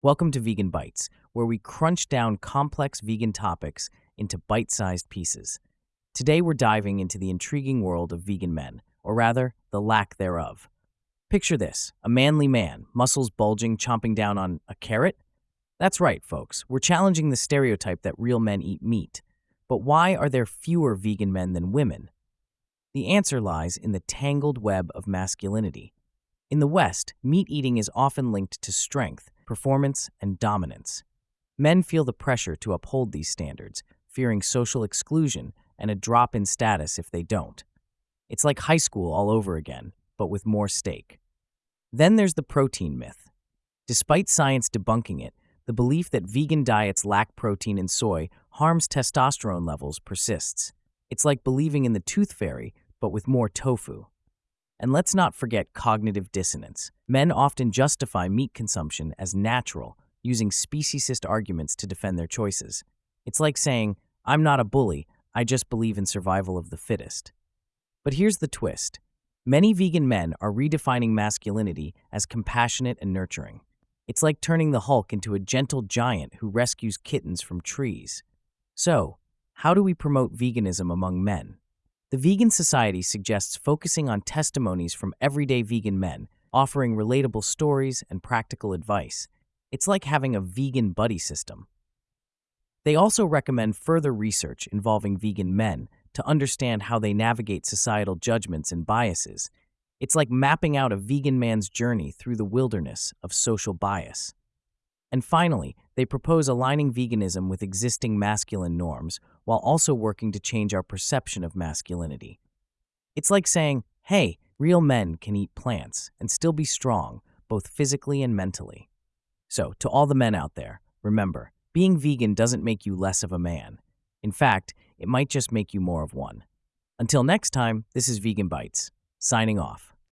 Welcome to Vegan Bites, where we crunch down complex vegan topics into bite sized pieces. Today, we're diving into the intriguing world of vegan men, or rather, the lack thereof. Picture this a manly man, muscles bulging, chomping down on a carrot? That's right, folks. We're challenging the stereotype that real men eat meat. But why are there fewer vegan men than women? The answer lies in the tangled web of masculinity. In the West, meat eating is often linked to strength performance, and dominance. Men feel the pressure to uphold these standards, fearing social exclusion and a drop in status if they don't. It's like high school all over again, but with more stake. Then there's the protein myth. Despite science debunking it, the belief that vegan diets lack protein in soy harms testosterone levels persists. It's like believing in the tooth fairy, but with more tofu. And let's not forget cognitive dissonance. Men often justify meat consumption as natural, using speciesist arguments to defend their choices. It's like saying, I'm not a bully, I just believe in survival of the fittest. But here's the twist many vegan men are redefining masculinity as compassionate and nurturing. It's like turning the Hulk into a gentle giant who rescues kittens from trees. So, how do we promote veganism among men? The Vegan Society suggests focusing on testimonies from everyday vegan men, offering relatable stories and practical advice. It's like having a vegan buddy system. They also recommend further research involving vegan men to understand how they navigate societal judgments and biases. It's like mapping out a vegan man's journey through the wilderness of social bias. And finally, they propose aligning veganism with existing masculine norms while also working to change our perception of masculinity. It's like saying, hey, real men can eat plants and still be strong, both physically and mentally. So, to all the men out there, remember, being vegan doesn't make you less of a man. In fact, it might just make you more of one. Until next time, this is Vegan Bites, signing off.